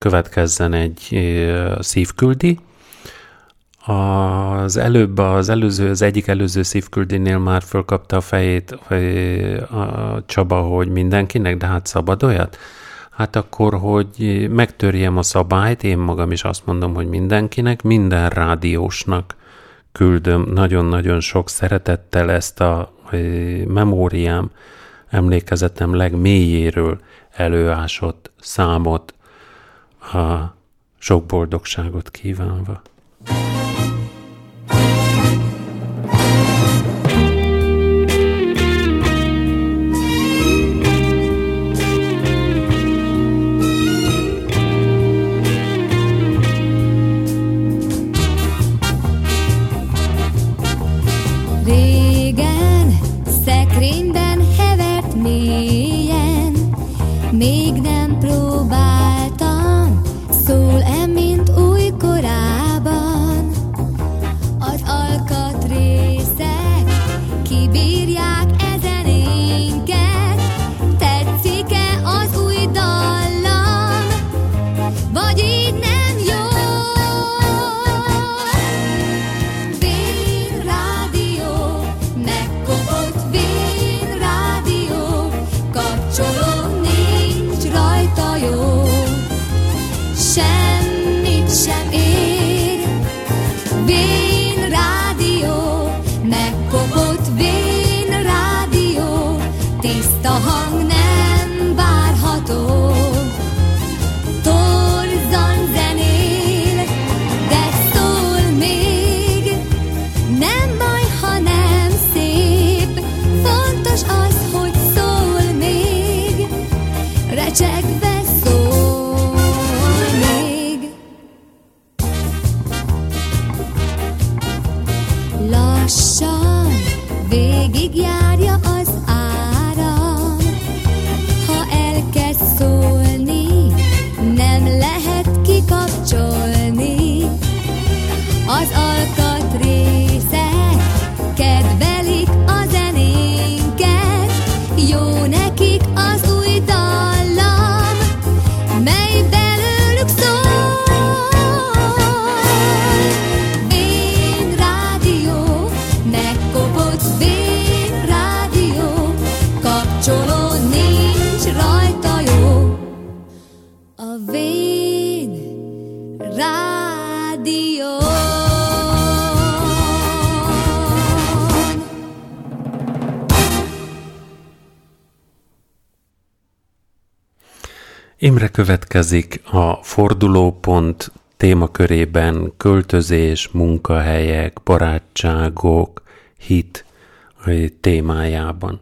következzen egy szívküldi. Az előbb, az előző, az egyik előző szívküldinél már fölkapta a fejét a Csaba, hogy mindenkinek, de hát szabad olyat? Hát akkor, hogy megtörjem a szabályt, én magam is azt mondom, hogy mindenkinek, minden rádiósnak küldöm nagyon-nagyon sok szeretettel ezt a memóriám, emlékezetem legmélyéről előásott számot, a sok boldogságot kívánva. Imre következik a fordulópont témakörében költözés, munkahelyek, barátságok, hit témájában.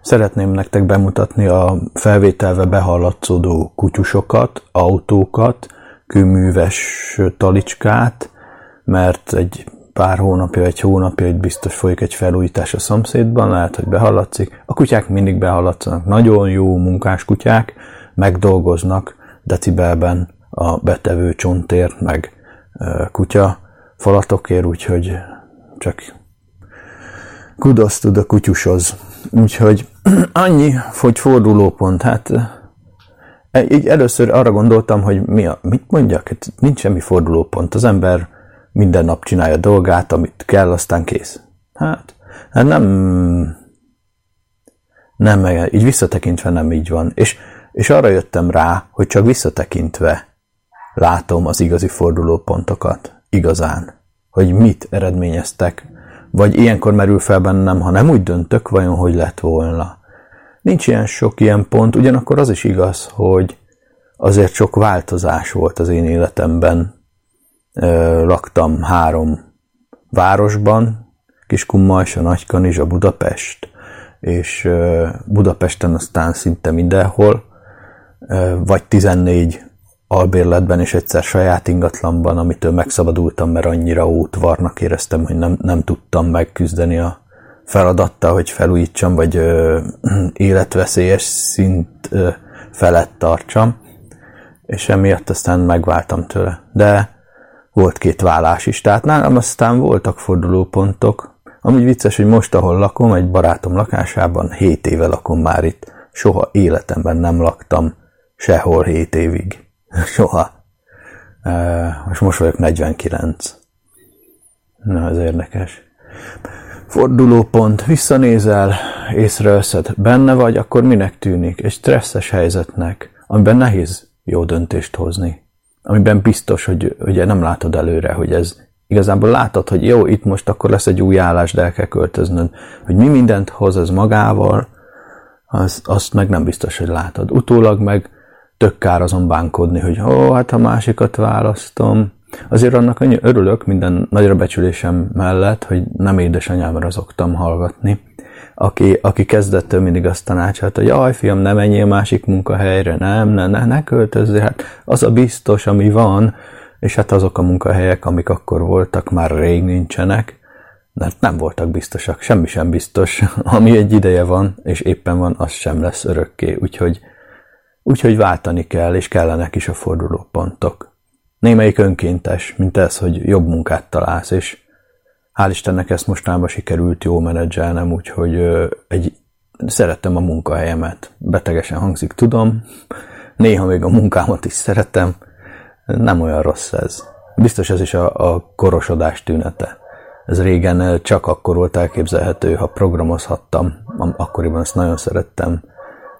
Szeretném nektek bemutatni a felvételve behallatszódó kutyusokat, autókat, kőműves talicskát, mert egy pár hónapja, egy hónapja, hogy biztos folyik egy felújítás a szomszédban, lehet, hogy behallatszik. A kutyák mindig behallatszanak. Nagyon jó munkás kutyák, megdolgoznak decibelben a betevő csontért, meg kutya falatokért, úgyhogy csak kudosz tud a kutyushoz. Úgyhogy annyi, hogy fordulópont, hát így először arra gondoltam, hogy mi a, mit mondjak, hát nincs semmi fordulópont. Az ember minden nap csinálja dolgát, amit kell, aztán kész. Hát, hát nem, nem, így visszatekintve nem így van. És, és arra jöttem rá, hogy csak visszatekintve látom az igazi fordulópontokat, igazán, hogy mit eredményeztek, vagy ilyenkor merül fel bennem, ha nem úgy döntök, vajon hogy lett volna. Nincs ilyen sok ilyen pont, ugyanakkor az is igaz, hogy azért sok változás volt az én életemben, laktam három városban, Kiskunmajsa, Nagykanizsa, Budapest, és Budapesten aztán szinte mindenhol, vagy 14 albérletben és egyszer saját ingatlanban, amitől megszabadultam, mert annyira útvarnak éreztem, hogy nem, nem tudtam megküzdeni a feladattal, hogy felújítsam, vagy ö, életveszélyes szint ö, felett tartsam, és emiatt aztán megváltam tőle. De volt két vállás is, tehát nálam aztán voltak fordulópontok, Amúgy vicces, hogy most, ahol lakom, egy barátom lakásában, 7 éve lakom már itt. Soha életemben nem laktam sehol 7 évig. Soha. Most most vagyok 49. Na, ez érdekes. Fordulópont, visszanézel, észreveszed, benne vagy, akkor minek tűnik? Egy stresszes helyzetnek, amiben nehéz jó döntést hozni. Amiben biztos, hogy ugye nem látod előre, hogy ez igazából látod, hogy jó, itt most akkor lesz egy új állás, de el kell költöznöd. Hogy mi mindent hoz ez magával, az, azt meg nem biztos, hogy látod. Utólag meg tök kár azon bánkodni, hogy ó, hát a másikat választom. Azért annak annyi örülök minden nagyra becsülésem mellett, hogy nem édesanyámra szoktam hallgatni, aki, aki kezdettől mindig azt tanácsolt, hogy jaj, fiam, ne menjél másik munkahelyre, nem, ne, ne, ne költözzél, hát az a biztos, ami van, és hát azok a munkahelyek, amik akkor voltak, már rég nincsenek, mert nem voltak biztosak, semmi sem biztos, ami egy ideje van, és éppen van, az sem lesz örökké, úgyhogy, úgyhogy váltani kell, és kellenek is a fordulópontok. Némelyik önkéntes, mint ez, hogy jobb munkát találsz, és hál' Istennek ezt mostanában sikerült jó menedzselnem, úgyhogy egy, szerettem a munkahelyemet. Betegesen hangzik, tudom. Néha még a munkámat is szeretem. Nem olyan rossz ez. Biztos ez is a, a korosodás tünete. Ez régen csak akkor volt elképzelhető, ha programozhattam. Akkoriban ezt nagyon szerettem.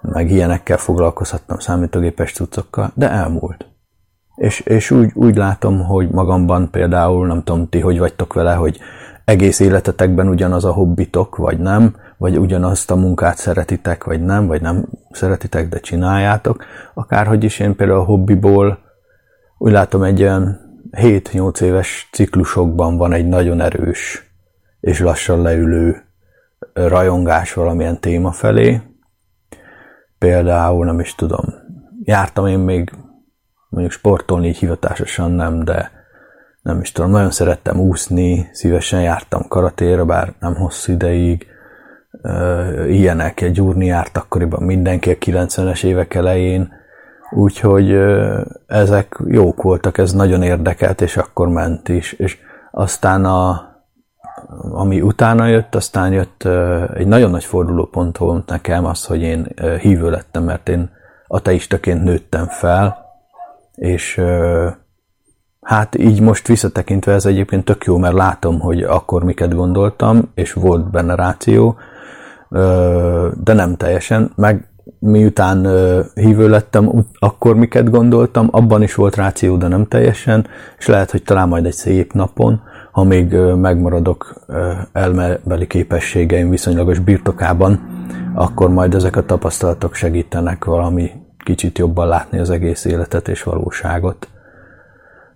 Meg ilyenekkel foglalkozhattam, számítógépes cuccokkal, de elmúlt. És, és úgy, úgy látom, hogy magamban például, nem tudom ti, hogy vagytok vele, hogy egész életetekben ugyanaz a hobbitok, vagy nem, vagy ugyanazt a munkát szeretitek, vagy nem, vagy nem szeretitek, de csináljátok. Akárhogy is én például a hobbiból úgy látom egy olyan 7-8 éves ciklusokban van egy nagyon erős és lassan leülő rajongás valamilyen téma felé. Például nem is tudom, jártam én még mondjuk sportolni így hivatásosan nem, de nem is tudom, nagyon szerettem úszni, szívesen jártam karatéra, bár nem hosszú ideig, ilyenek, egy úrni járt akkoriban mindenki a 90-es évek elején, úgyhogy ezek jók voltak, ez nagyon érdekelt, és akkor ment is, és aztán a, ami utána jött, aztán jött egy nagyon nagy fordulópont volt nekem az, hogy én hívő lettem, mert én ateistaként nőttem fel, és Hát így most visszatekintve ez egyébként tök jó, mert látom, hogy akkor miket gondoltam, és volt benne ráció, de nem teljesen, meg miután hívő lettem, akkor miket gondoltam, abban is volt ráció, de nem teljesen, és lehet, hogy talán majd egy szép napon, ha még megmaradok elmebeli képességeim viszonylagos birtokában, akkor majd ezek a tapasztalatok segítenek valami kicsit jobban látni az egész életet és valóságot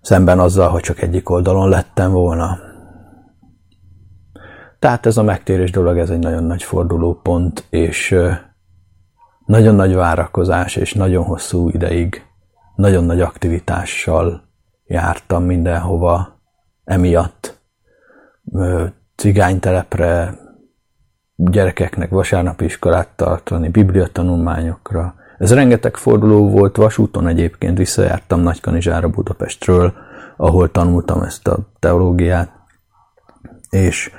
szemben azzal, hogy csak egyik oldalon lettem volna. Tehát ez a megtérés dolog, ez egy nagyon nagy fordulópont, és nagyon nagy várakozás, és nagyon hosszú ideig, nagyon nagy aktivitással jártam mindenhova emiatt. Cigánytelepre, gyerekeknek vasárnapi iskolát tartani, bibliatanulmányokra, ez rengeteg forduló volt vasúton egyébként, visszajártam Nagykanizsára Budapestről, ahol tanultam ezt a teológiát, és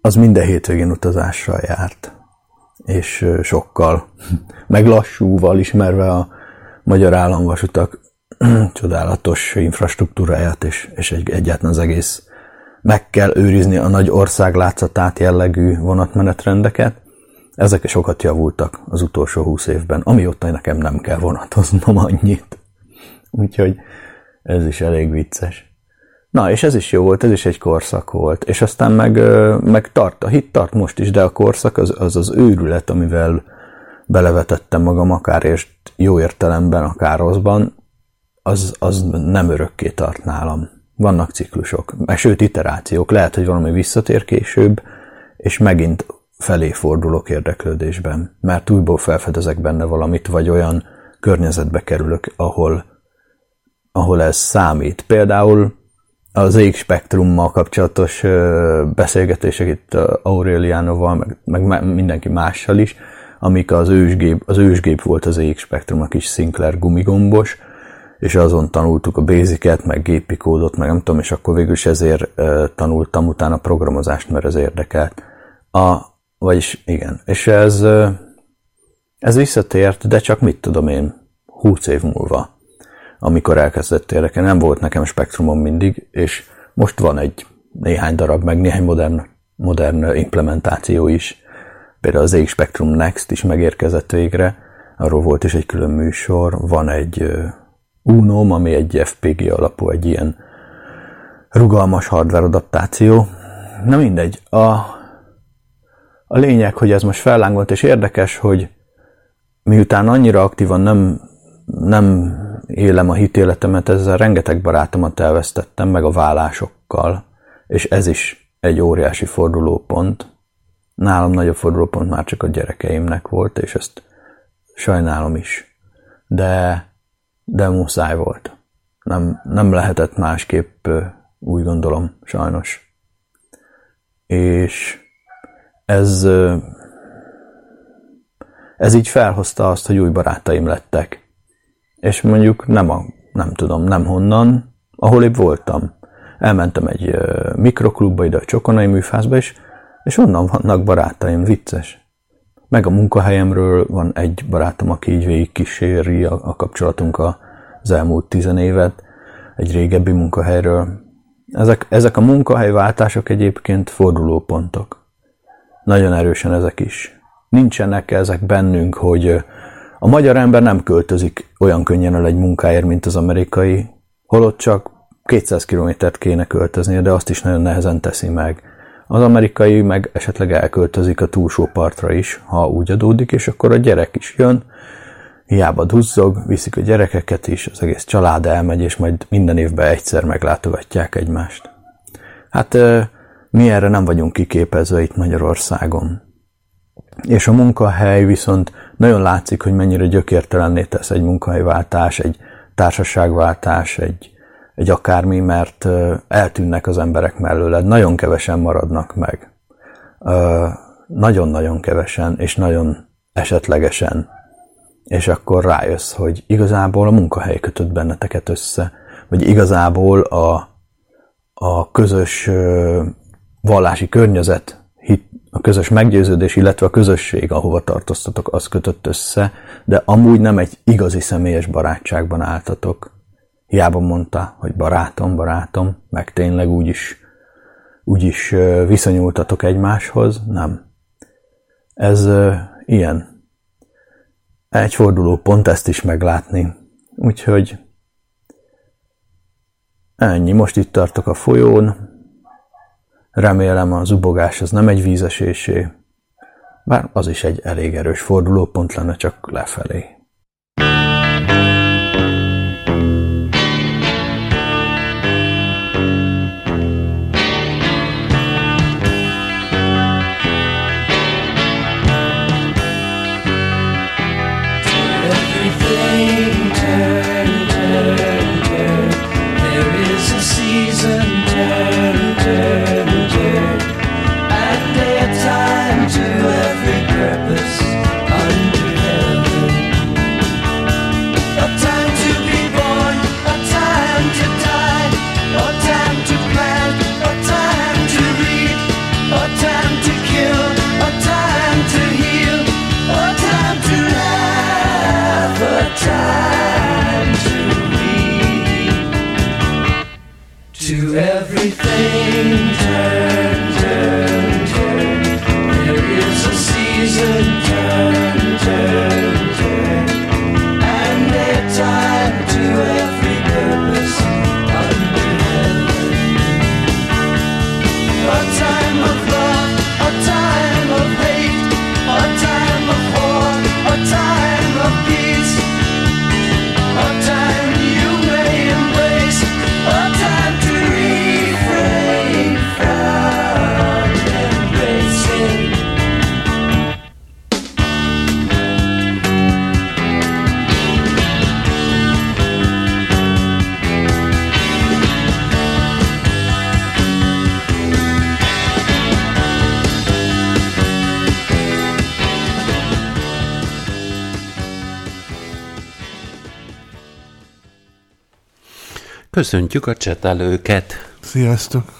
az minden hétvégén utazással járt, és sokkal, meg lassúval ismerve a magyar államvasutak csodálatos infrastruktúráját, és, és egy, egyáltalán az egész meg kell őrizni a nagy ország látszatát jellegű vonatmenetrendeket, ezek sokat javultak az utolsó húsz évben, amióta nekem nem kell vonatoznom annyit. Úgyhogy ez is elég vicces. Na, és ez is jó volt, ez is egy korszak volt. És aztán meg, meg tart, a hit tart most is, de a korszak az az, az őrület, amivel belevetettem magam, akár és jó értelemben, akár rosszban, az, az nem örökké tart nálam. Vannak ciklusok, sőt iterációk. Lehet, hogy valami visszatér később, és megint felé fordulok érdeklődésben, mert újból felfedezek benne valamit, vagy olyan környezetbe kerülök, ahol, ahol ez számít. Például az égspektrummal kapcsolatos beszélgetések itt Aurelianoval, meg, meg mindenki mással is, amik az ősgép, az ősgép volt az égspektrum, a kis Sinclair gumigombos, és azon tanultuk a basicet, meg gépi kódot, meg nem tudom, és akkor végül is ezért tanultam utána programozást, mert ez érdekelt. A, vagyis igen, és ez, ez visszatért, de csak mit tudom én, 20 év múlva, amikor elkezdett érdekelni. Nem volt nekem spektrumom mindig, és most van egy néhány darab, meg néhány modern, modern implementáció is. Például az ZX Spectrum Next is megérkezett végre, arról volt is egy külön műsor, van egy Unom, ami egy FPG alapú, egy ilyen rugalmas hardware adaptáció. Na mindegy, a, a lényeg, hogy ez most fellángolt, és érdekes, hogy miután annyira aktívan nem, nem élem a hitéletemet, ezzel rengeteg barátomat elvesztettem, meg a vállásokkal, és ez is egy óriási fordulópont. Nálam nagyobb fordulópont már csak a gyerekeimnek volt, és ezt sajnálom is. De, de muszáj volt. Nem, nem lehetett másképp, úgy gondolom, sajnos. És ez, ez így felhozta azt, hogy új barátaim lettek. És mondjuk nem, a, nem tudom, nem honnan, ahol épp voltam. Elmentem egy mikroklubba ide a Csokonai műfázba, és, és onnan vannak barátaim, vicces. Meg a munkahelyemről van egy barátom, aki így végig kíséri a, a kapcsolatunk az elmúlt tizen évet, egy régebbi munkahelyről. Ezek, ezek a munkahelyváltások egyébként fordulópontok. Nagyon erősen ezek is. Nincsenek ezek bennünk, hogy a magyar ember nem költözik olyan könnyen el egy munkáért, mint az amerikai, holott csak 200 kilométert kéne költöznie, de azt is nagyon nehezen teszi meg. Az amerikai meg esetleg elköltözik a túlsó partra is, ha úgy adódik, és akkor a gyerek is jön, hiába duzzog, viszik a gyerekeket is, az egész család elmegy, és majd minden évben egyszer meglátogatják egymást. Hát mi erre nem vagyunk kiképezve itt Magyarországon. És a munkahely viszont nagyon látszik, hogy mennyire gyökértelenné tesz egy munkahelyváltás, egy társaságváltás, egy, egy akármi, mert eltűnnek az emberek mellőled, nagyon kevesen maradnak meg. Nagyon-nagyon kevesen, és nagyon esetlegesen. És akkor rájössz, hogy igazából a munkahely kötött benneteket össze, vagy igazából a, a közös vallási környezet, a közös meggyőződés, illetve a közösség, ahova tartoztatok, az kötött össze, de amúgy nem egy igazi személyes barátságban álltatok. Hiába mondta, hogy barátom, barátom, meg tényleg úgy is, úgy is viszonyultatok egymáshoz, nem. Ez ilyen. Egy forduló pont ezt is meglátni. Úgyhogy ennyi. Most itt tartok a folyón. Remélem a zubogás az nem egy vízesésé, bár az is egy elég erős fordulópont lenne csak lefelé. Köszöntjük a csetelőket! Sziasztok!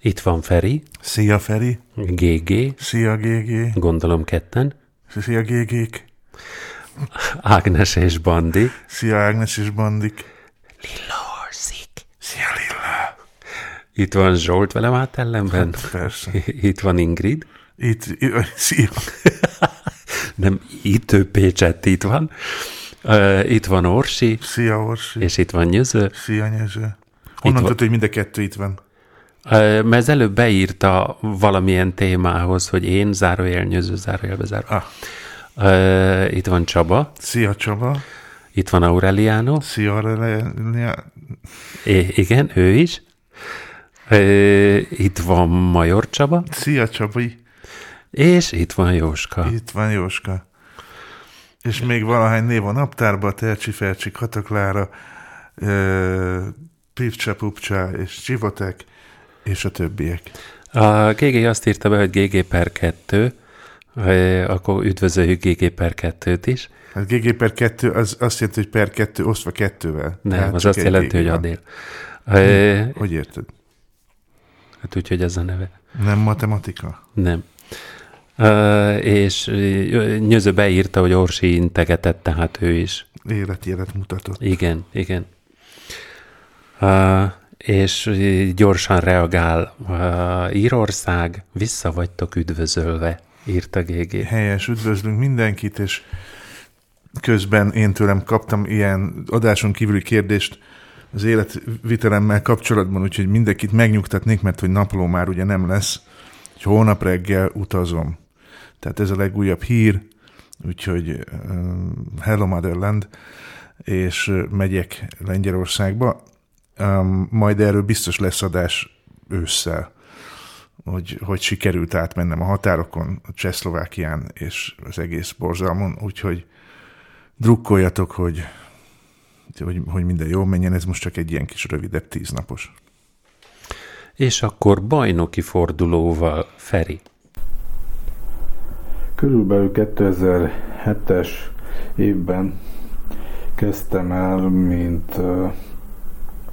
Itt van Feri, Szia Feri! GG, Szia GG! gondolom ketten, Szia GG-k! Ágnes és Bandi. Szia Ágnes és Bandik! Lilla Horszik. Szia Lilla! Itt van Zsolt velem át ellenben. Persze. Itt van Ingrid. Itt, szia! Nem, itt ő Pécsett itt van. Uh, itt van Orsi, Szia Orsi! és itt van Nyöző. Szia Nyező! Honnan tudod, hogy mind a kettő itt van? Uh, mert az előbb beírta valamilyen témához, hogy én zárójel Nyöző, zárójelbe záró. Ah, Uh, itt van Csaba, szia Csaba! itt van Aureliano, Szia Aurelia! I- igen, ő is. Itt van Major Csaba, Szia Csabi! és itt van Jóska. Itt van Jóska. És még valahány név a naptárban, Tercsi, Fercsi, Kataklára, Pipcsa, Pupcsa és Csivotek, és a többiek. A GG azt írta be, hogy GG per 2, akkor üdvözöljük GG per 2-t is. Hát GG per 2 az azt jelenti, hogy per 2 osztva kettővel. Nem, Tehát az azt jelenti, hogy adél. Ö, Hogy érted? Hát úgyhogy ez a neve. Nem matematika? Nem. És Nyöző beírta, hogy Orsi integetett, tehát ő is. Életjelet mutatott. Igen, igen. És gyorsan reagál. Írország, vissza vagytok üdvözölve, írta GG. Helyes, üdvözlünk mindenkit, és közben én tőlem kaptam ilyen adáson kívüli kérdést az életvitelemmel kapcsolatban, úgyhogy mindenkit megnyugtatnék, mert hogy napló már ugye nem lesz, hogy holnap reggel utazom. Tehát ez a legújabb hír, úgyhogy um, Hello Motherland, és uh, megyek Lengyelországba. Um, majd erről biztos lesz adás ősszel hogy, hogy sikerült átmennem a határokon, a Csehszlovákián és az egész borzalmon, úgyhogy drukkoljatok, hogy, hogy, hogy minden jól menjen, ez most csak egy ilyen kis rövidebb tíznapos. És akkor bajnoki fordulóval Feri. Körülbelül 2007-es évben kezdtem el, mint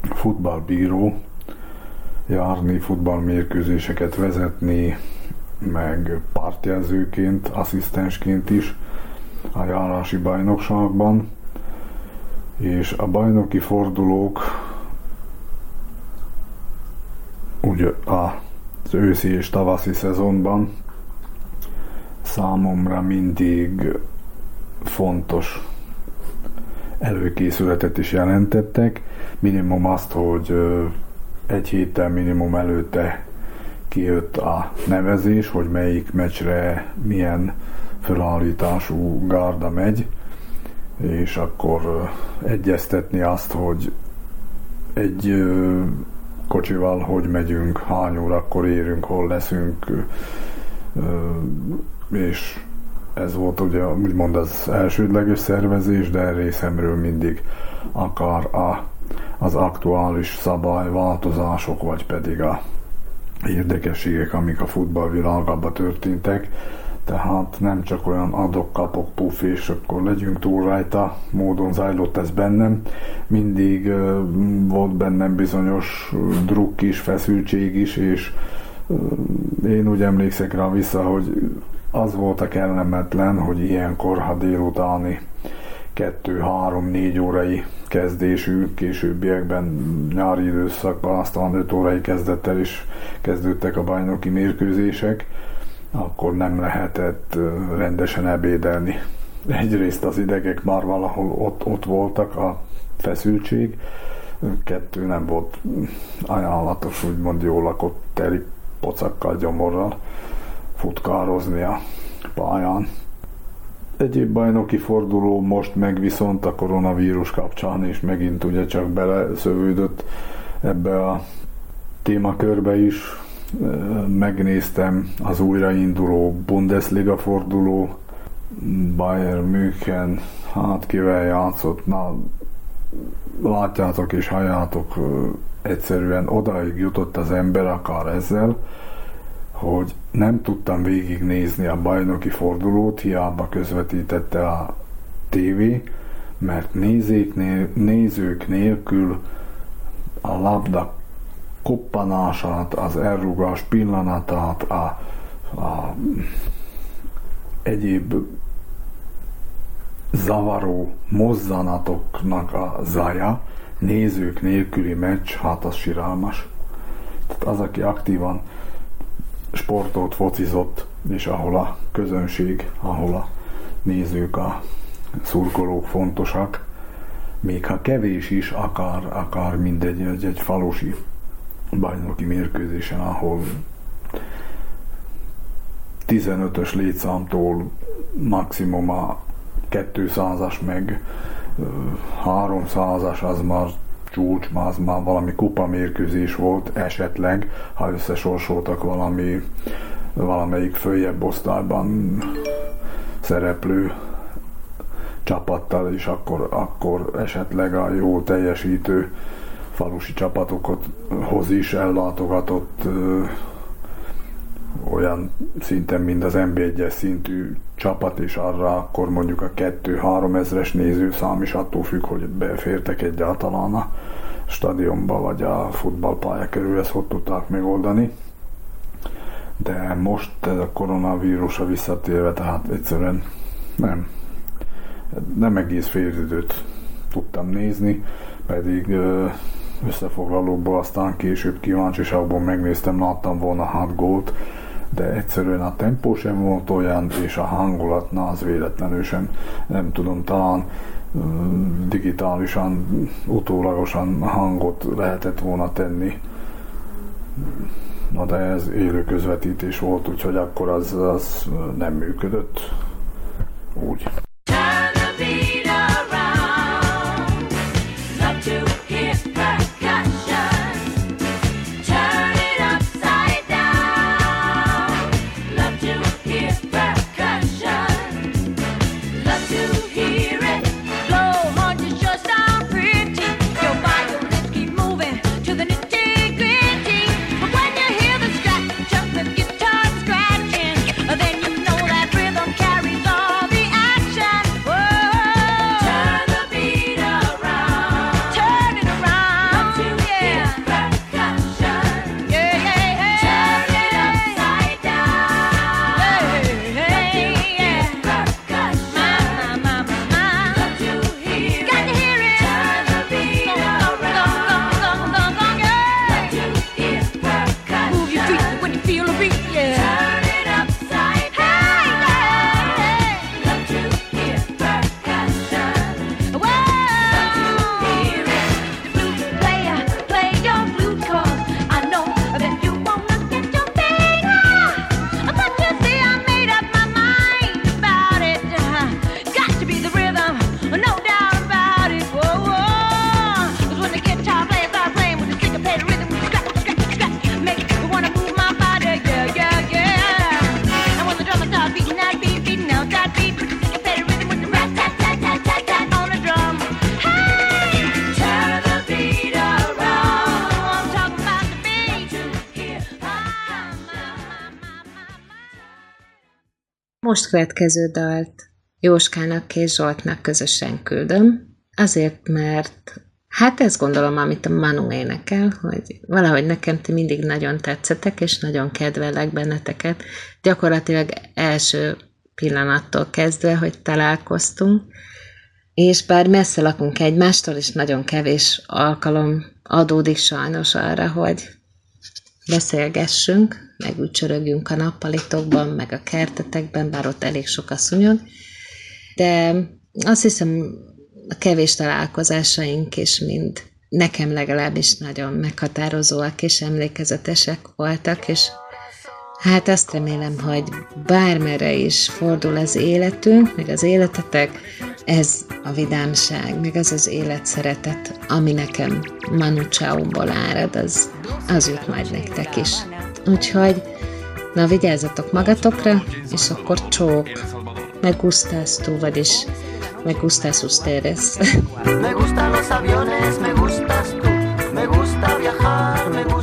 futballbíró, járni, futballmérkőzéseket vezetni, meg pártjelzőként, asszisztensként is a járási bajnokságban, és a bajnoki fordulók úgy az őszi és tavaszi szezonban számomra mindig fontos előkészületet is jelentettek. Minimum azt, hogy egy héttel minimum előtte kijött a nevezés, hogy melyik meccsre milyen felállítású gárda megy, és akkor egyeztetni azt, hogy egy kocsival hogy megyünk, hány órakor érünk, hol leszünk, és ez volt ugye úgymond az elsődleges szervezés, de részemről mindig akár a, az aktuális szabályváltozások, vagy pedig a érdekességek, amik a futballvilágában történtek. Tehát nem csak olyan adok, kapok, puff, és akkor legyünk túl rajta, módon zajlott ez bennem. Mindig uh, volt bennem bizonyos druk is, feszültség is, és én úgy emlékszek rá vissza, hogy az volt a kellemetlen, hogy ilyenkor, ha délutáni 2-3-4 órai kezdésű, későbbiekben nyári időszakban aztán 5 órai kezdettel is kezdődtek a bajnoki mérkőzések, akkor nem lehetett rendesen ebédelni. Egyrészt az idegek már valahol ott, ott voltak, a feszültség, kettő nem volt ajánlatos, úgymond jól lakott teli pocakkal, gyomorral futkározni a pályán. Egyéb bajnoki forduló most meg viszont a koronavírus kapcsán is megint ugye csak beleszövődött ebbe a témakörbe is. Megnéztem az újrainduló Bundesliga forduló, Bayern München, hát kivel játszott, na látjátok és halljátok, egyszerűen odaig jutott az ember akár ezzel, hogy nem tudtam végignézni a bajnoki fordulót, hiába közvetítette a tévé, mert nézék nél, nézők nélkül a labda koppanását, az elrugás pillanatát, a, a egyéb zavaró mozzanatoknak a zaja, nézők nélküli meccs, hát az siralmas. Tehát az, aki aktívan sportot focizott, és ahol a közönség, ahol a nézők, a szurkolók fontosak, még ha kevés is, akár, akár mindegy egy, egy falusi bajnoki mérkőzésen, ahol 15-ös létszámtól maximum a 200-as meg 300-as az már csúcs, az már valami kupa mérkőzés volt esetleg, ha összesorsoltak valami valamelyik följebb osztályban szereplő csapattal, és akkor, akkor esetleg a jó teljesítő falusi csapatokat hoz is ellátogatott olyan szinten, mint az NB1-es szintű csapat, és arra akkor mondjuk a 2-3 ezres nézőszám is attól függ, hogy befértek egyáltalán a stadionba, vagy a futballpálya körül, ezt hogy tudták megoldani. De most ez a koronavírusra visszatérve, tehát egyszerűen nem, nem egész félidőt tudtam nézni, pedig összefoglalóból aztán később kíváncsiságból megnéztem, láttam volna hat gólt, de egyszerűen a tempó sem volt olyan, és a hangulat, na az véletlenül sem, nem tudom, talán digitálisan, utólagosan hangot lehetett volna tenni. Na de ez élő közvetítés volt, úgyhogy akkor az, az nem működött úgy. Most következő dalt Jóskának és Zsoltnak közösen küldöm, azért, mert hát ezt gondolom, amit a Manu énekel, hogy valahogy nekem ti mindig nagyon tetszetek, és nagyon kedvelek benneteket. Gyakorlatilag első pillanattól kezdve, hogy találkoztunk, és bár messze lakunk egymástól, és nagyon kevés alkalom adódik sajnos arra, hogy beszélgessünk, meg úgy csörögjünk a nappalitokban, meg a kertetekben, bár ott elég sok a szúnyog. De azt hiszem, a kevés találkozásaink is mind nekem legalábbis nagyon meghatározóak és emlékezetesek voltak, és hát azt remélem, hogy bármerre is fordul az életünk, meg az életetek, ez a vidámság, meg az az életszeretet, ami nekem Manu Chao-ból árad, az, az jut majd nektek is. Úgyhogy, na vigyázzatok magatokra, és akkor csók, me gustas tú, vagyis me gustas ustedes. Me gustan los aviones, me gustas tú, me gusta viajar, me gustas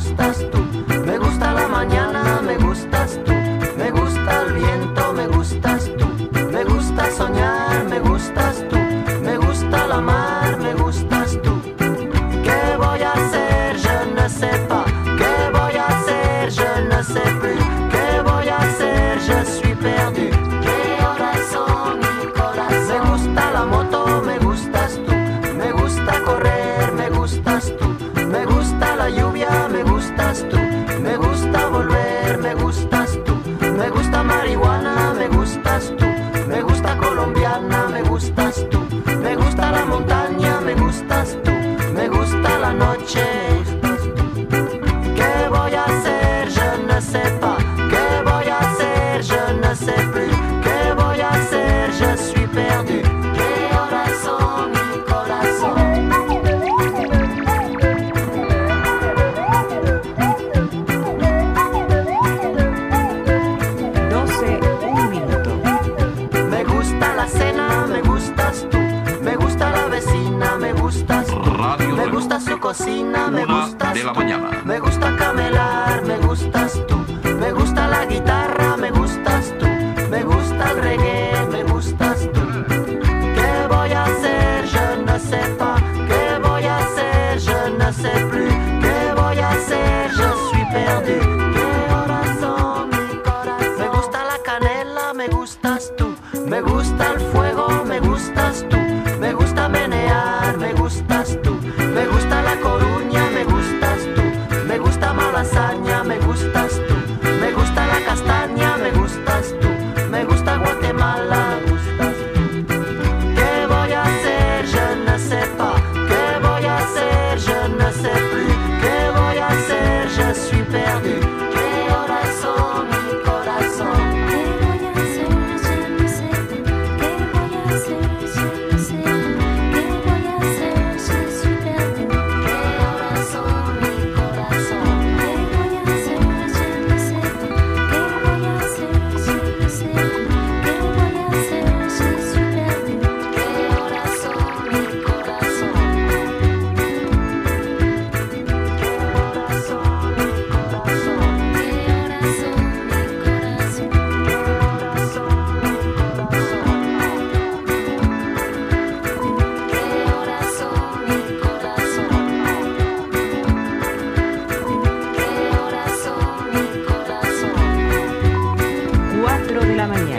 la mañana.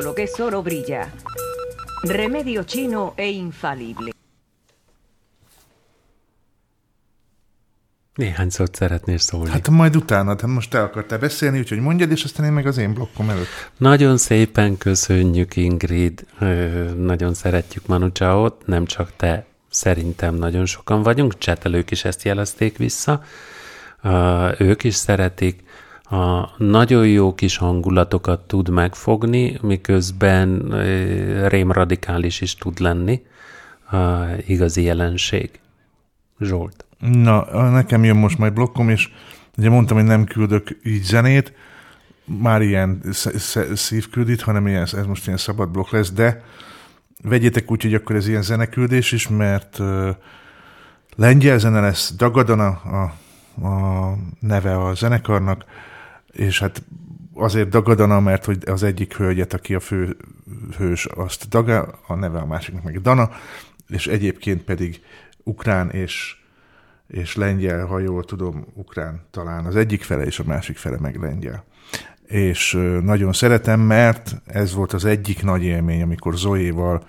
Todo lo que es oro brilla. Remedio chino e infalible. Néhány szót szeretnél szólni. Hát majd utána, hát most te akartál beszélni, úgyhogy mondjad, és aztán én meg az én blokkom előtt. Nagyon szépen köszönjük, Ingrid. Ö, nagyon szeretjük Manu Chao-t, nem csak te, szerintem nagyon sokan vagyunk, csetelők is ezt jelezték vissza. Ö, ők is szeretik. A nagyon jó kis hangulatokat tud megfogni, miközben rémradikális is tud lenni. Ö, igazi jelenség. Zsolt. Na, nekem jön most majd blokkom, és ugye mondtam, hogy nem küldök így zenét, már ilyen sz- sz- szívküldít, hanem ilyen, ez most ilyen szabad blokk lesz, de vegyétek úgy, hogy akkor ez ilyen zeneküldés is, mert uh, lengyel zene lesz, Dagadana a, a neve a zenekarnak, és hát azért Dagadana, mert hogy az egyik hölgyet, aki a fő hős, azt Daga, a neve a másiknak meg Dana, és egyébként pedig ukrán és és lengyel, ha jól tudom, ukrán talán az egyik fele, és a másik fele meg lengyel. És nagyon szeretem, mert ez volt az egyik nagy élmény, amikor Zoéval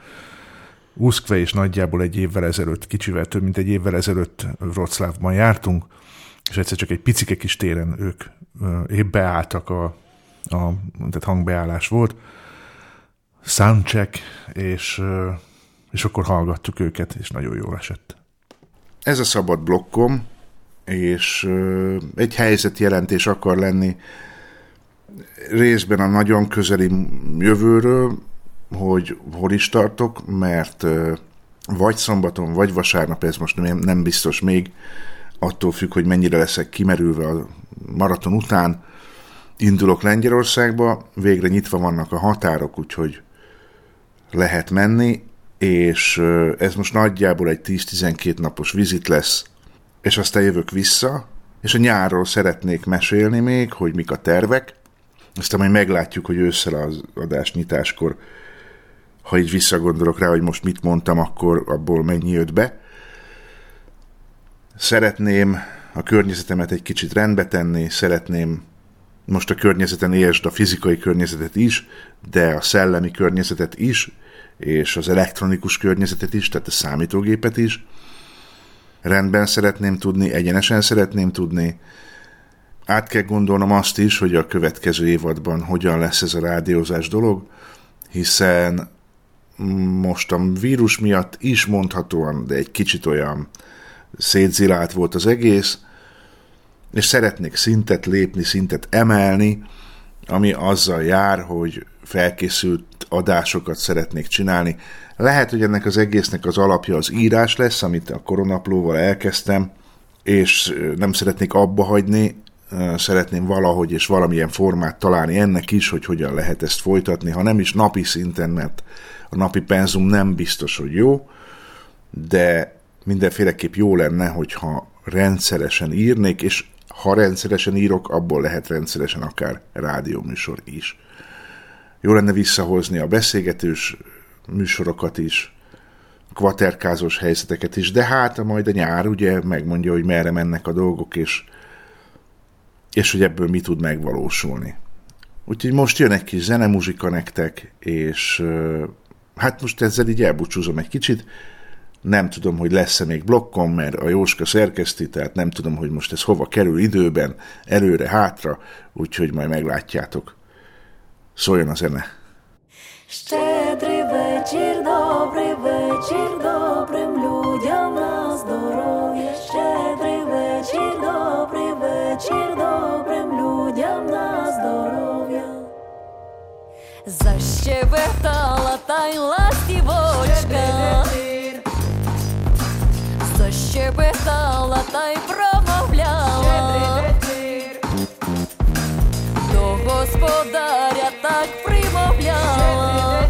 Uszkve és nagyjából egy évvel ezelőtt, kicsivel több mint egy évvel ezelőtt Wroclawban jártunk, és egyszer csak egy picike kis téren ők épp beálltak, a, a, tehát hangbeállás volt, soundcheck, és, és akkor hallgattuk őket, és nagyon jól esett. Ez a szabad blokkom, és egy helyzetjelentés akar lenni részben a nagyon közeli jövőről, hogy hol is tartok, mert vagy szombaton, vagy vasárnap, ez most nem, nem biztos még, attól függ, hogy mennyire leszek kimerülve a maraton után, indulok Lengyelországba, végre nyitva vannak a határok, úgyhogy lehet menni, és ez most nagyjából egy 10-12 napos vizit lesz, és aztán jövök vissza, és a nyárról szeretnék mesélni még, hogy mik a tervek, aztán majd meglátjuk, hogy ősszel az adás nyitáskor, ha így visszagondolok rá, hogy most mit mondtam, akkor abból mennyi jött be. Szeretném a környezetemet egy kicsit rendbe tenni, szeretném most a környezeten értsd a fizikai környezetet is, de a szellemi környezetet is, és az elektronikus környezetet is, tehát a számítógépet is. Rendben szeretném tudni, egyenesen szeretném tudni. Át kell gondolnom azt is, hogy a következő évadban hogyan lesz ez a rádiózás dolog, hiszen most a vírus miatt is mondhatóan, de egy kicsit olyan szétzilált volt az egész, és szeretnék szintet lépni, szintet emelni, ami azzal jár, hogy felkészült adásokat szeretnék csinálni. Lehet, hogy ennek az egésznek az alapja az írás lesz, amit a koronaplóval elkezdtem, és nem szeretnék abba hagyni, szeretném valahogy és valamilyen formát találni ennek is, hogy hogyan lehet ezt folytatni, ha nem is napi szinten, mert a napi penzum nem biztos, hogy jó, de mindenféleképp jó lenne, hogyha rendszeresen írnék, és ha rendszeresen írok, abból lehet rendszeresen akár rádióműsor is. Jó lenne visszahozni a beszélgetős műsorokat is, kvaterkázós helyzeteket is, de hát majd a nyár ugye megmondja, hogy merre mennek a dolgok, és, és hogy ebből mi tud megvalósulni. Úgyhogy most jön egy kis zenemuzsika nektek, és hát most ezzel így elbúcsúzom egy kicsit, nem tudom, hogy lesz-e még blokkom, mert a Jóska szerkeszti, tehát nem tudom, hogy most ez hova kerül időben, előre, hátra, úgyhogy majd meglátjátok. Szóljon a zene! Щедрий вечір, добрий вечір, добрим людям на здоров'я. Щедрий вечір, добрий вечір, добрим людям на здоров'я. Защебетала та й ластівочка. Защебетала та й промовляла. До господаря так примовляла.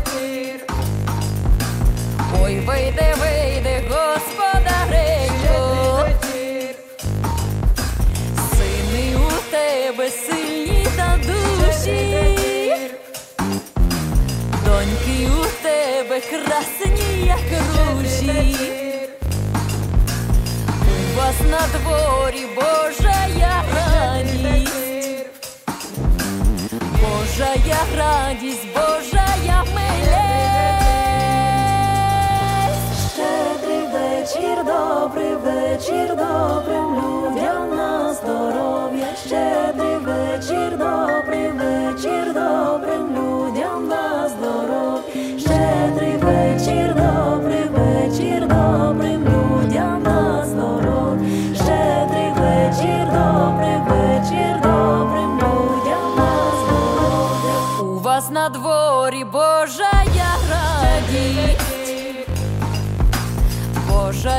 Ой, вийде, вийде, господаренько. Сини у тебе сильні та душі. Доньки у тебе красні, як ружі. На дворі Божая радість. Божая радість,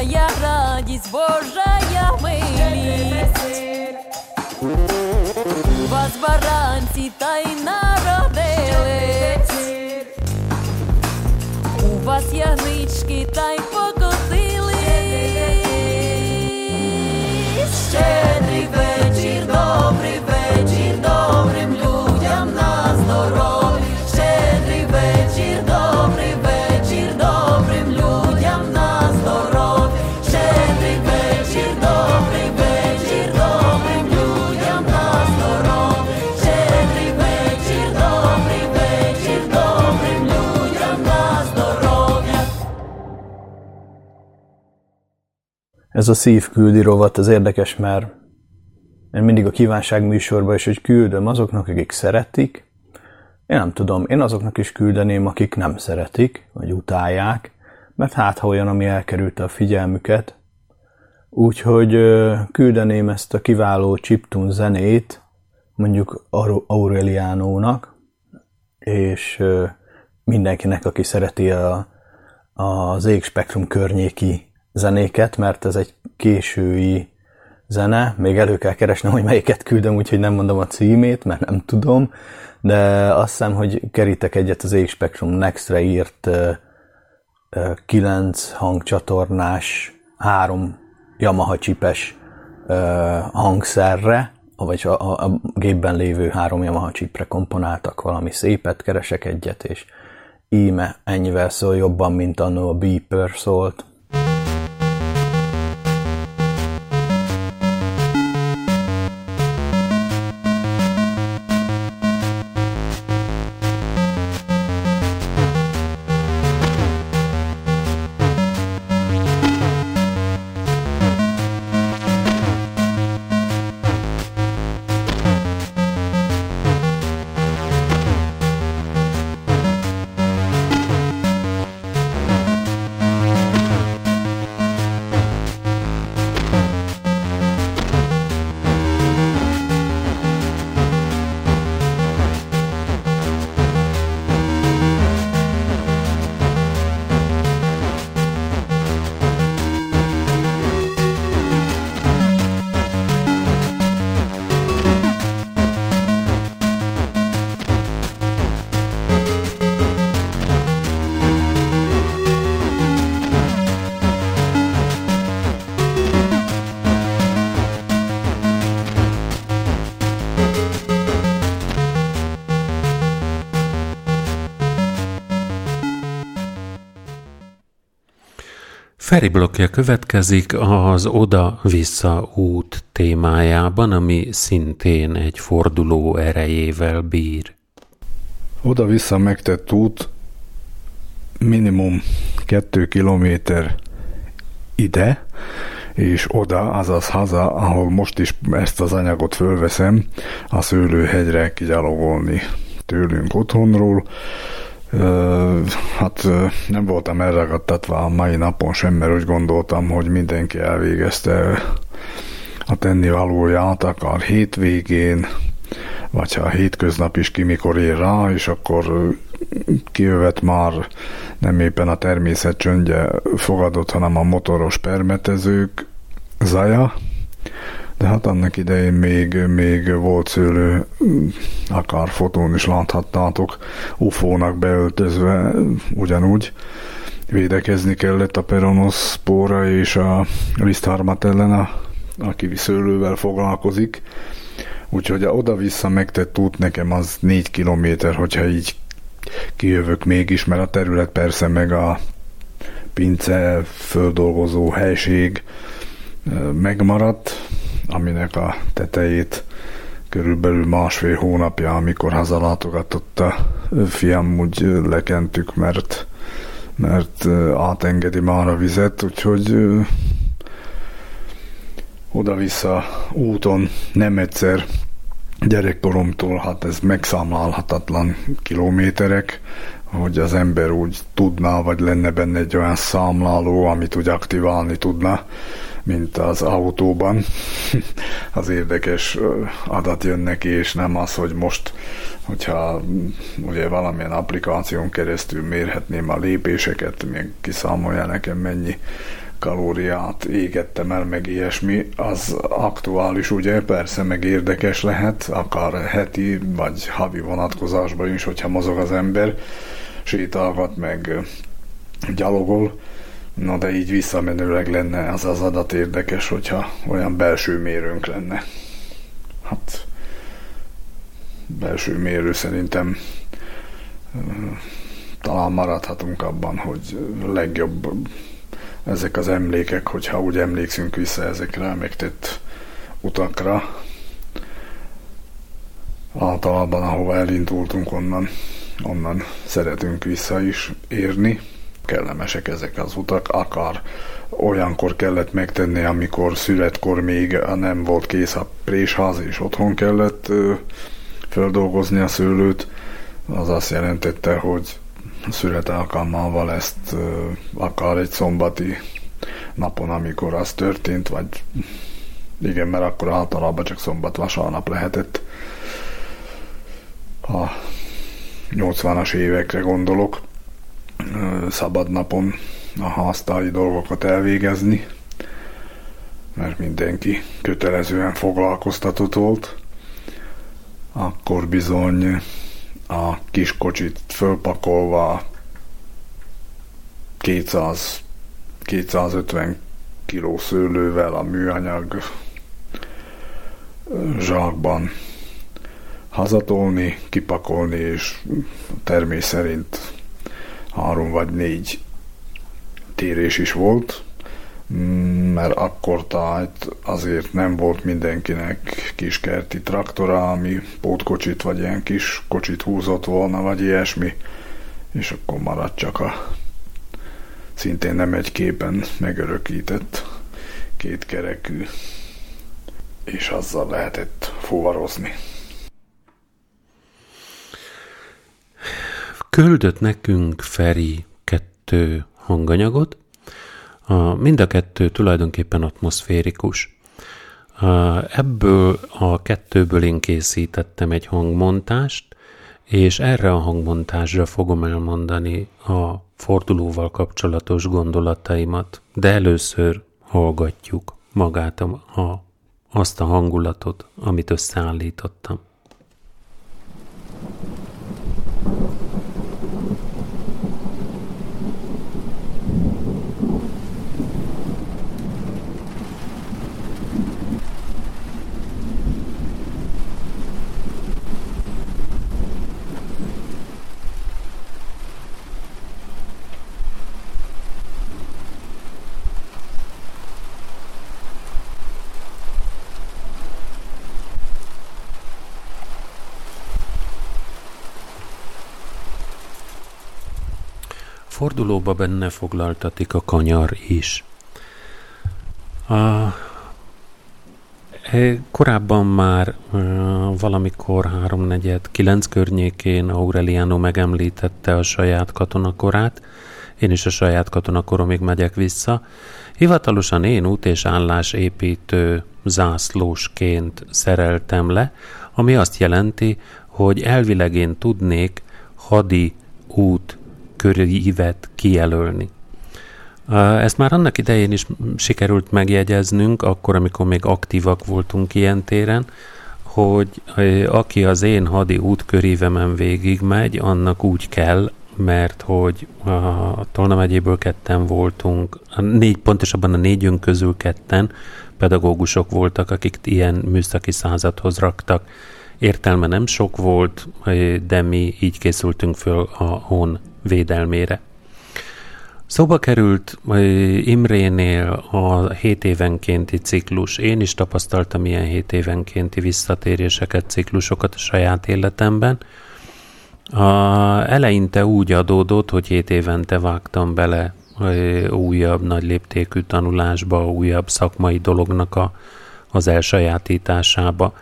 Божая радість, Божая милість. У вас баранці та й народились. У вас ягнички та й покотились. Ez a szív küldi rovat az érdekes, mert én mindig a kívánság műsorban is, hogy küldöm azoknak, akik szeretik. Én nem tudom, én azoknak is küldeném, akik nem szeretik, vagy utálják, mert hát ha olyan, ami elkerülte a figyelmüket. Úgyhogy küldeném ezt a kiváló chiptune zenét, mondjuk Aur- Aureliánónak, és mindenkinek, aki szereti a, az égspektrum környéki zenéket, mert ez egy késői zene, még elő kell keresnem, hogy melyiket küldöm, úgyhogy nem mondom a címét, mert nem tudom, de azt hiszem, hogy kerítek egyet az Égspektrum Next-re írt kilenc hangcsatornás, három Yamaha csipes hangszerre, vagy a, a, a gépben lévő három Yamaha csipre komponáltak valami szépet, keresek egyet, és íme ennyivel szól jobban, mint annó a Beeper szólt. Feri blokkja következik az oda-vissza út témájában, ami szintén egy forduló erejével bír. Oda-vissza megtett út minimum 2 kilométer ide, és oda, azaz haza, ahol most is ezt az anyagot fölveszem, a szőlőhegyre kigyalogolni tőlünk otthonról. Hát nem voltam elragadtatva a mai napon sem, mert úgy gondoltam, hogy mindenki elvégezte a tennivalóját, akár hétvégén, vagy ha a hétköznap is ki mikor ér rá, és akkor kijövet már nem éppen a természet csöndje fogadott, hanem a motoros permetezők zaja, de hát annak idején még, még volt szőlő, akár fotón is láthattátok, ufónak beöltözve ugyanúgy. Védekezni kellett a peronoszpóra és a lisztharmat ellen, a- aki szőlővel foglalkozik. Úgyhogy oda-vissza megtett út nekem az 4 kilométer, hogyha így kijövök mégis, mert a terület persze meg a pince, földolgozó helység megmaradt, aminek a tetejét körülbelül másfél hónapja, amikor hazalátogatott a fiam, úgy lekentük, mert, mert átengedi már a vizet, úgyhogy oda-vissza úton nem egyszer gyerekkoromtól, hát ez megszámlálhatatlan kilométerek, hogy az ember úgy tudná, vagy lenne benne egy olyan számláló, amit úgy aktiválni tudna, mint az autóban. az érdekes adat jön neki, és nem az, hogy most, hogyha mm, ugye valamilyen applikáción keresztül mérhetném a lépéseket, még kiszámolja nekem mennyi kalóriát égettem el, meg ilyesmi, az aktuális, ugye, persze, meg érdekes lehet, akár heti vagy havi vonatkozásban is, hogyha mozog az ember, sétálgat, meg gyalogol, na de így visszamenőleg lenne az az adat érdekes, hogyha olyan belső mérőnk lenne. Hát belső mérő szerintem talán maradhatunk abban, hogy legjobb ezek az emlékek, hogyha úgy emlékszünk vissza ezekre a megtett utakra, általában ahova elindultunk onnan, onnan szeretünk vissza is érni. Kellemesek ezek az utak, akár olyankor kellett megtenni, amikor születkor még nem volt kész a présház, és otthon kellett ö, földolgozni a szőlőt, az azt jelentette, hogy szület alkalmával ezt ö, akár egy szombati napon, amikor az történt, vagy igen, mert akkor általában csak szombat vasárnap lehetett. A 80-as évekre gondolok, szabad napon a háztáji dolgokat elvégezni, mert mindenki kötelezően foglalkoztatott volt, akkor bizony a kis kocsit fölpakolva 200 250 kiló szőlővel a műanyag zsákban hazatolni, kipakolni, és termés szerint három vagy négy térés is volt, mert akkor tehát azért nem volt mindenkinek kiskerti traktora, ami pótkocsit vagy ilyen kis kocsit húzott volna, vagy ilyesmi, és akkor maradt csak a szintén nem egy képen megörökített kétkerekű, és azzal lehetett fuvarozni. Küldött nekünk Feri kettő hanganyagot, a, mind a kettő tulajdonképpen atmoszférikus. Ebből a kettőből én készítettem egy hangmontást, és erre a hangmontásra fogom elmondani a fordulóval kapcsolatos gondolataimat, de először hallgatjuk magát a, a, azt a hangulatot, amit összeállítottam. Fordulóba benne foglaltatik a kanyar is. A, e, korábban már e, valamikor háromnegyed, kilenc környékén Aureliano megemlítette a saját katonakorát, én is a saját katonakoromig megyek vissza. Hivatalosan én út és állás építő zászlósként szereltem le, ami azt jelenti, hogy elvileg én tudnék hadi út körívet kijelölni. Ezt már annak idején is sikerült megjegyeznünk, akkor, amikor még aktívak voltunk ilyen téren, hogy aki az én hadi útkörívemen végigmegy, annak úgy kell, mert hogy a Tolna megyéből ketten voltunk, a négy, pontosabban a négyünk közül ketten pedagógusok voltak, akik ilyen műszaki századhoz raktak. Értelme nem sok volt, de mi így készültünk föl a hon védelmére. Szóba került Imrénél a 7 évenkénti ciklus. Én is tapasztaltam ilyen 7 évenkénti visszatéréseket, ciklusokat a saját életemben. A, eleinte úgy adódott, hogy 7 évente vágtam bele újabb nagy léptékű tanulásba, újabb szakmai dolognak a, az elsajátításába.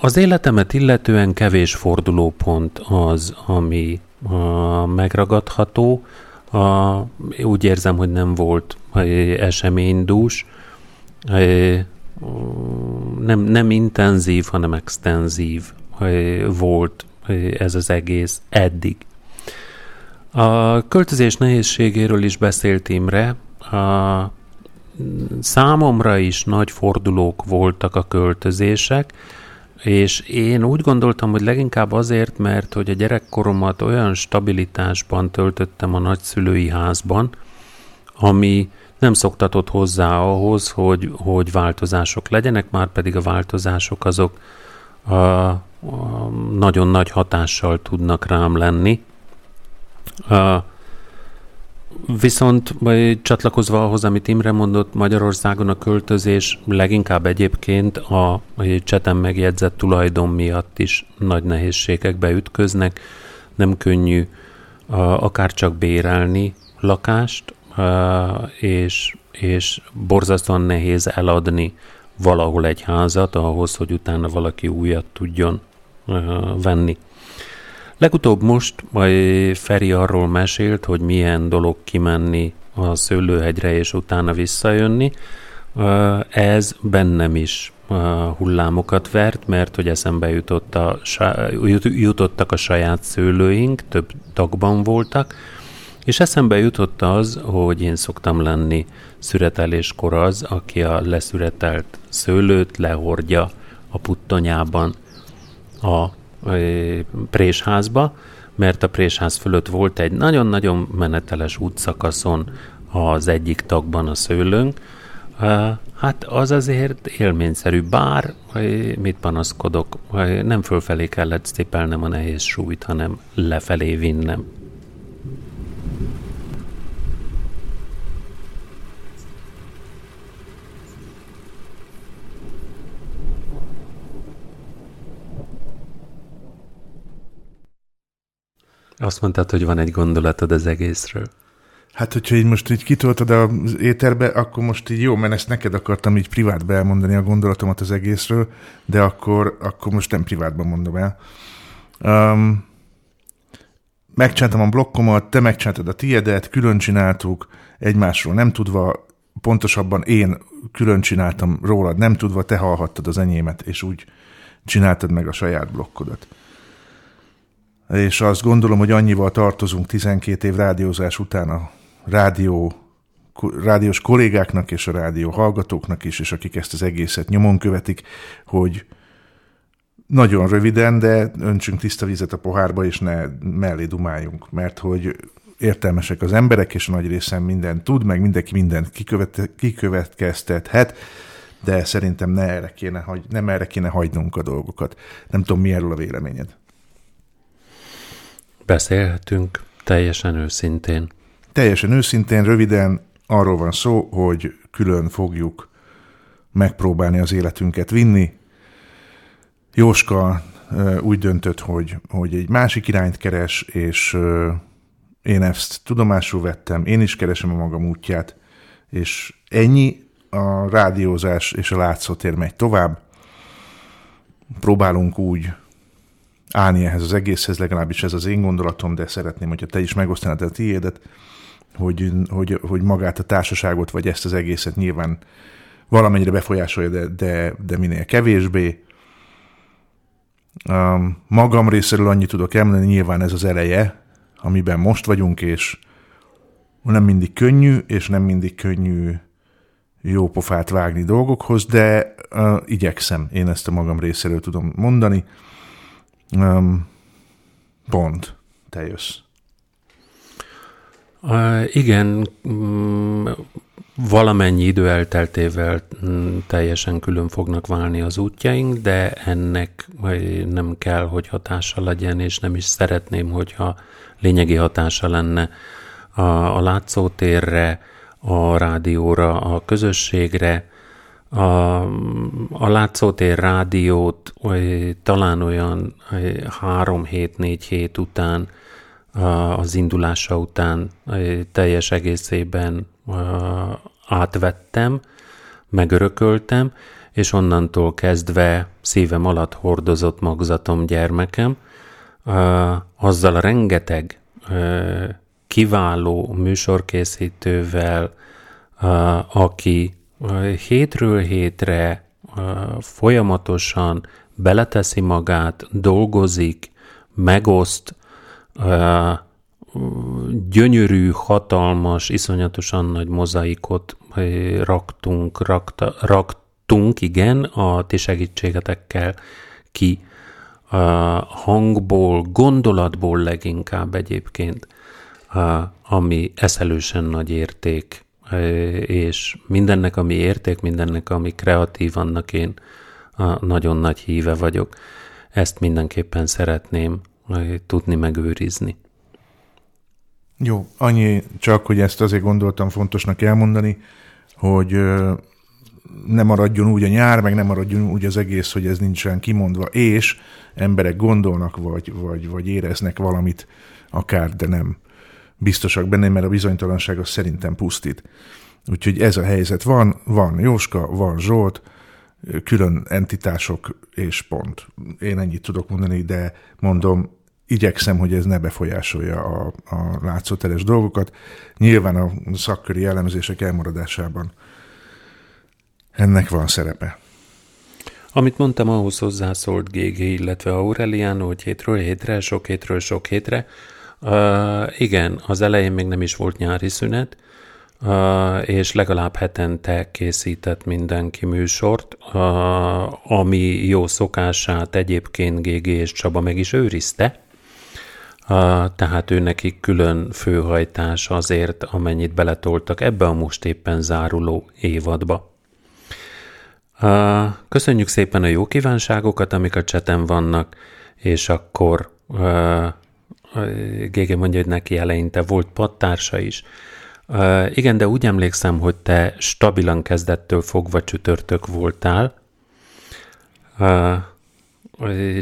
Az életemet illetően kevés fordulópont az, ami a, megragadható. A, úgy érzem, hogy nem volt eseménydús. Nem, nem intenzív, hanem extenzív volt ez az egész eddig. A költözés nehézségéről is beszélt Imre. A, számomra is nagy fordulók voltak a költözések, és én úgy gondoltam, hogy leginkább azért, mert hogy a gyerekkoromat olyan stabilitásban töltöttem a nagyszülői házban, ami nem szoktatott hozzá ahhoz, hogy, hogy változások legyenek, már pedig a változások azok a, a nagyon nagy hatással tudnak rám lenni. A, Viszont csatlakozva ahhoz, amit Imre mondott, Magyarországon a költözés leginkább egyébként a csetem megjegyzett tulajdon miatt is nagy nehézségekbe ütköznek. Nem könnyű akár csak bérelni lakást, és, és borzasztóan nehéz eladni valahol egy házat ahhoz, hogy utána valaki újat tudjon venni. Legutóbb most Feri arról mesélt, hogy milyen dolog kimenni a szőlőhegyre és utána visszajönni. Ez bennem is hullámokat vert, mert hogy eszembe jutott a, jutottak a saját szőlőink, több tagban voltak, és eszembe jutott az, hogy én szoktam lenni szüreteléskor az, aki a leszüretelt szőlőt lehordja a puttonyában a présházba, mert a présház fölött volt egy nagyon-nagyon meneteles útszakaszon az egyik tagban a szőlőnk, Hát az azért élményszerű, bár mit panaszkodok, nem fölfelé kellett stipelnem a nehéz súlyt, hanem lefelé vinnem. Azt mondtad, hogy van egy gondolatod az egészről. Hát, hogyha így most így kitoltad az éterbe, akkor most így jó, mert ezt neked akartam így privátba elmondani a gondolatomat az egészről, de akkor, akkor most nem privátban mondom el. Um, megcsináltam a blokkomat, te megcsináltad a tiedet, külön csináltuk, egymásról nem tudva, pontosabban én külön csináltam rólad, nem tudva, te hallhattad az enyémet, és úgy csináltad meg a saját blokkodat és azt gondolom, hogy annyival tartozunk 12 év rádiózás után a rádió, rádiós kollégáknak és a rádió hallgatóknak is, és akik ezt az egészet nyomon követik, hogy nagyon röviden, de öntsünk tiszta vizet a pohárba, és ne mellé dumáljunk, mert hogy értelmesek az emberek, és nagy részen minden tud, meg mindenki mindent kikövet, kikövetkeztethet, de szerintem ne erre kéne, nem erre kéne hagynunk a dolgokat. Nem tudom, mi erről a véleményed. Beszélhetünk teljesen őszintén. Teljesen őszintén, röviden arról van szó, hogy külön fogjuk megpróbálni az életünket vinni. Jóska úgy döntött, hogy, hogy egy másik irányt keres, és én ezt tudomásul vettem, én is keresem a magam útját, és ennyi, a rádiózás és a látszótér megy tovább. Próbálunk úgy állni ehhez az egészhez, legalábbis ez az én gondolatom, de szeretném, hogyha te is megosztanád a tiédet, hogy, hogy, hogy magát a társaságot, vagy ezt az egészet nyilván valamennyire befolyásolja, de, de, de minél kevésbé. Um, magam részéről annyit tudok említeni, nyilván ez az eleje, amiben most vagyunk, és nem mindig könnyű, és nem mindig könnyű jó pofát vágni dolgokhoz, de uh, igyekszem, én ezt a magam részéről tudom mondani. Um, pont, te jössz. Uh, igen, mm, valamennyi idő elteltével mm, teljesen külön fognak válni az útjaink, de ennek nem kell, hogy hatása legyen, és nem is szeretném, hogyha lényegi hatása lenne a, a látszótérre, a rádióra, a közösségre. A, a látszótér rádiót talán olyan három hét, négy hét után az indulása után teljes egészében átvettem, megörököltem, és onnantól kezdve szívem alatt hordozott magzatom gyermekem, azzal a rengeteg kiváló műsorkészítővel, aki hétről hétre folyamatosan beleteszi magát, dolgozik, megoszt, gyönyörű, hatalmas, iszonyatosan nagy mozaikot raktunk, rakta, raktunk, igen, a ti segítségetekkel ki hangból, gondolatból leginkább egyébként, ami eszelősen nagy érték, és mindennek, ami érték, mindennek, ami kreatív, annak én a nagyon nagy híve vagyok. Ezt mindenképpen szeretném tudni megőrizni. Jó, annyi csak, hogy ezt azért gondoltam fontosnak elmondani, hogy ö, ne maradjon úgy a nyár, meg nem maradjon úgy az egész, hogy ez nincsen kimondva, és emberek gondolnak, vagy, vagy, vagy éreznek valamit akár, de nem biztosak benne, mert a bizonytalanság az szerintem pusztít. Úgyhogy ez a helyzet van, van Jóska, van Zsolt, külön entitások, és pont. Én ennyit tudok mondani, de mondom, igyekszem, hogy ez ne befolyásolja a, a látszóteres dolgokat. Nyilván a szakköri elemzések elmaradásában ennek van szerepe. Amit mondtam, ahhoz hozzászólt GG, illetve Aureliano, hogy hétről hétre, sok hétről sok hétre. Uh, igen, az elején még nem is volt nyári szünet, uh, és legalább hetente készített mindenki műsort, uh, ami jó szokását egyébként GG és Csaba meg is őrizte. Uh, tehát ő nekik külön főhajtás azért, amennyit beletoltak ebbe a most éppen záruló évadba. Uh, köszönjük szépen a jó kívánságokat, amik a cseten vannak, és akkor uh, Gége mondja, hogy neki eleinte volt pattársa is. Igen, de úgy emlékszem, hogy te stabilan kezdettől fogva csütörtök voltál.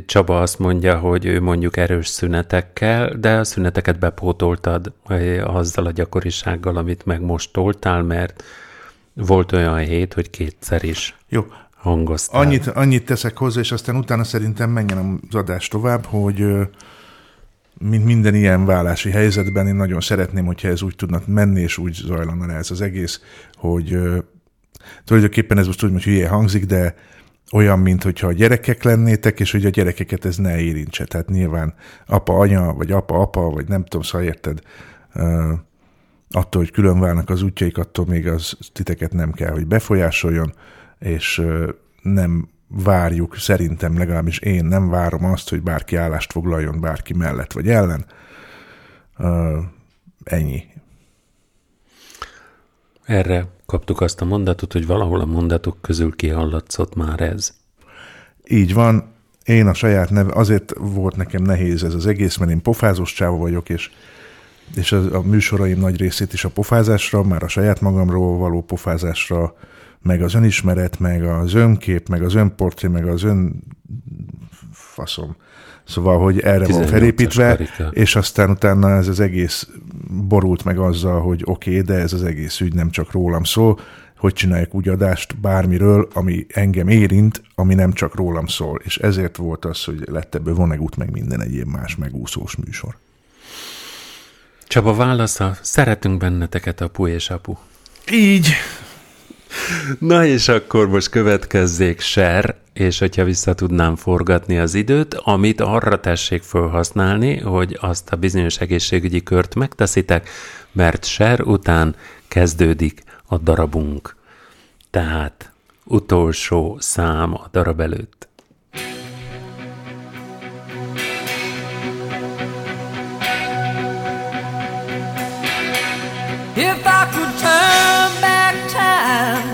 Csaba azt mondja, hogy ő mondjuk erős szünetekkel, de a szüneteket bepótoltad azzal a gyakorisággal, amit meg most toltál, mert volt olyan hét, hogy kétszer is Jó, hangoztál. annyit, annyit teszek hozzá, és aztán utána szerintem menjen az adás tovább, hogy mint minden ilyen vállási helyzetben, én nagyon szeretném, hogyha ez úgy tudna menni, és úgy zajlana le ez az egész, hogy tulajdonképpen ez most tudom, hogy hülye hangzik, de olyan, mint hogyha a gyerekek lennétek, és hogy a gyerekeket ez ne érintse. Tehát nyilván apa, anya, vagy apa, apa, vagy nem tudom, szóval érted, attól, hogy külön válnak az útjaik, attól még az titeket nem kell, hogy befolyásoljon, és nem várjuk, szerintem legalábbis én nem várom azt, hogy bárki állást foglaljon bárki mellett vagy ellen. Ö, ennyi. Erre kaptuk azt a mondatot, hogy valahol a mondatok közül kihallatszott már ez. Így van, én a saját neve, azért volt nekem nehéz ez az egész, mert én pofázós csáva vagyok, és, és a, a műsoraim nagy részét is a pofázásra, már a saját magamról való pofázásra meg az önismeret, meg az önkép, meg az önportré, meg az ön faszom. Szóval, hogy erre van 18-as felépítve, karika. és aztán utána ez az egész borult meg azzal, hogy oké, okay, de ez az egész ügy nem csak rólam szól, hogy csinálják úgy adást bármiről, ami engem érint, ami nem csak rólam szól. És ezért volt az, hogy lett ebből vonegút, meg minden egyéb más megúszós műsor. Csaba válasza, szeretünk benneteket, apu és apu. Így. Na és akkor most következzék ser, és hogyha vissza tudnám forgatni az időt, amit arra tessék felhasználni, hogy azt a bizonyos egészségügyi kört megteszitek, mert ser után kezdődik a darabunk. Tehát utolsó szám a darab előtt. If I could turn back time,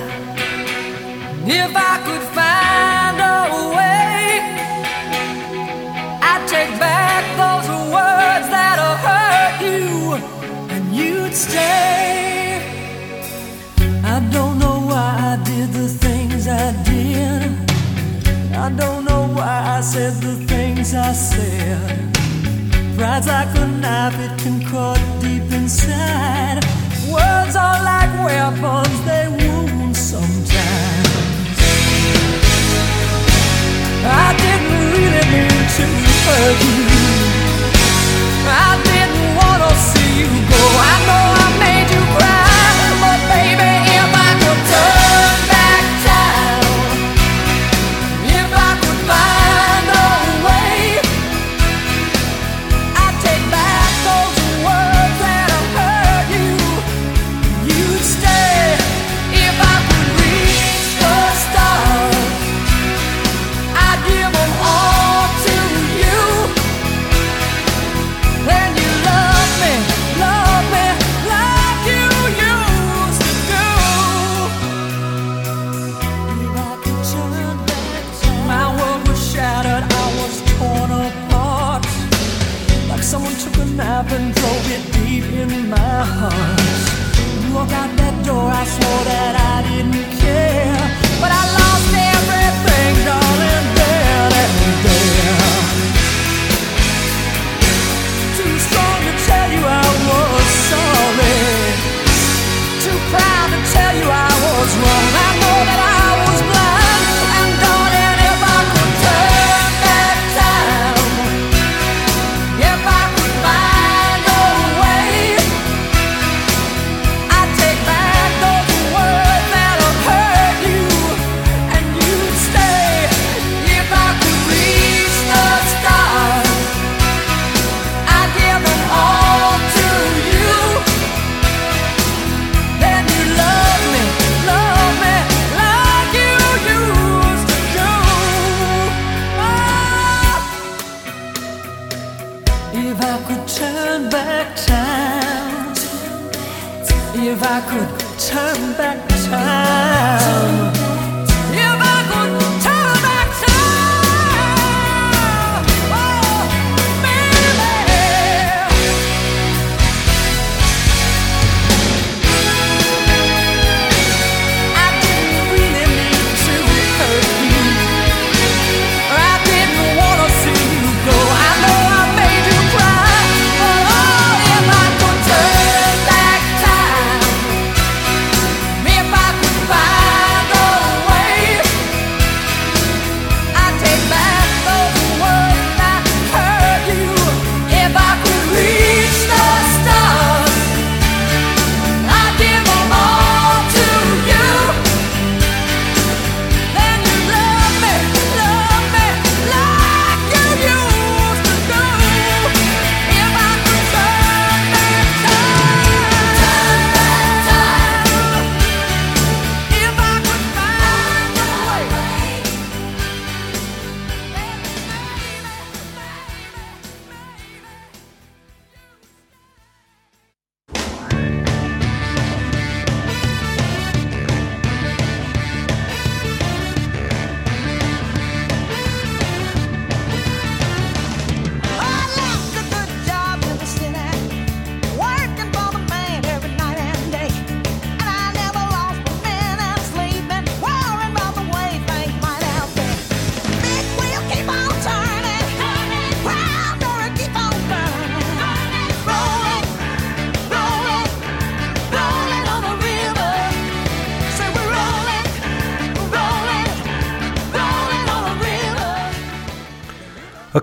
if I could find a way, I'd take back those words that hurt you, and you'd stay. I don't know why I did the things I did. I don't know why I said the things I said. Pride's like a knife, it can cut deep inside. Words are like weapons, they wound sometimes. I didn't really mean to hurt you. I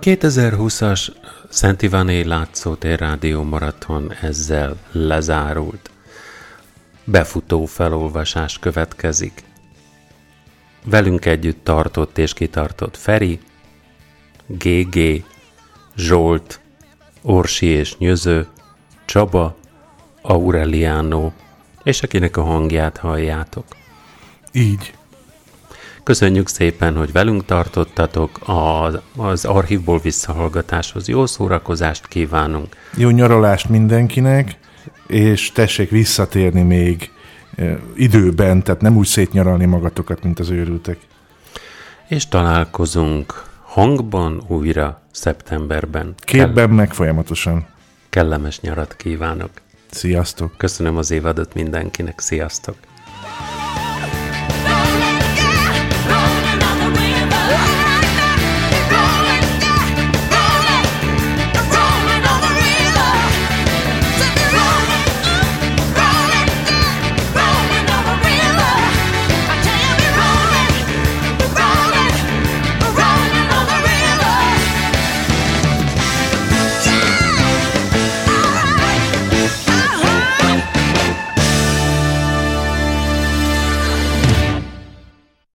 2020-as Szent Iváné Látszótér Rádió Maraton ezzel lezárult. Befutó felolvasás következik. Velünk együtt tartott és kitartott Feri, GG, Zsolt, Orsi és Nyöző, Csaba, Aureliano, és akinek a hangját halljátok. Így. Köszönjük szépen, hogy velünk tartottatok, az, az archívból visszahallgatáshoz jó szórakozást kívánunk. Jó nyaralást mindenkinek, és tessék visszatérni még időben, tehát nem úgy szétnyaralni magatokat, mint az őrültek. És találkozunk hangban újra szeptemberben. Képben meg folyamatosan. Kellemes nyarat kívánok. Sziasztok! Köszönöm az évadot mindenkinek, sziasztok!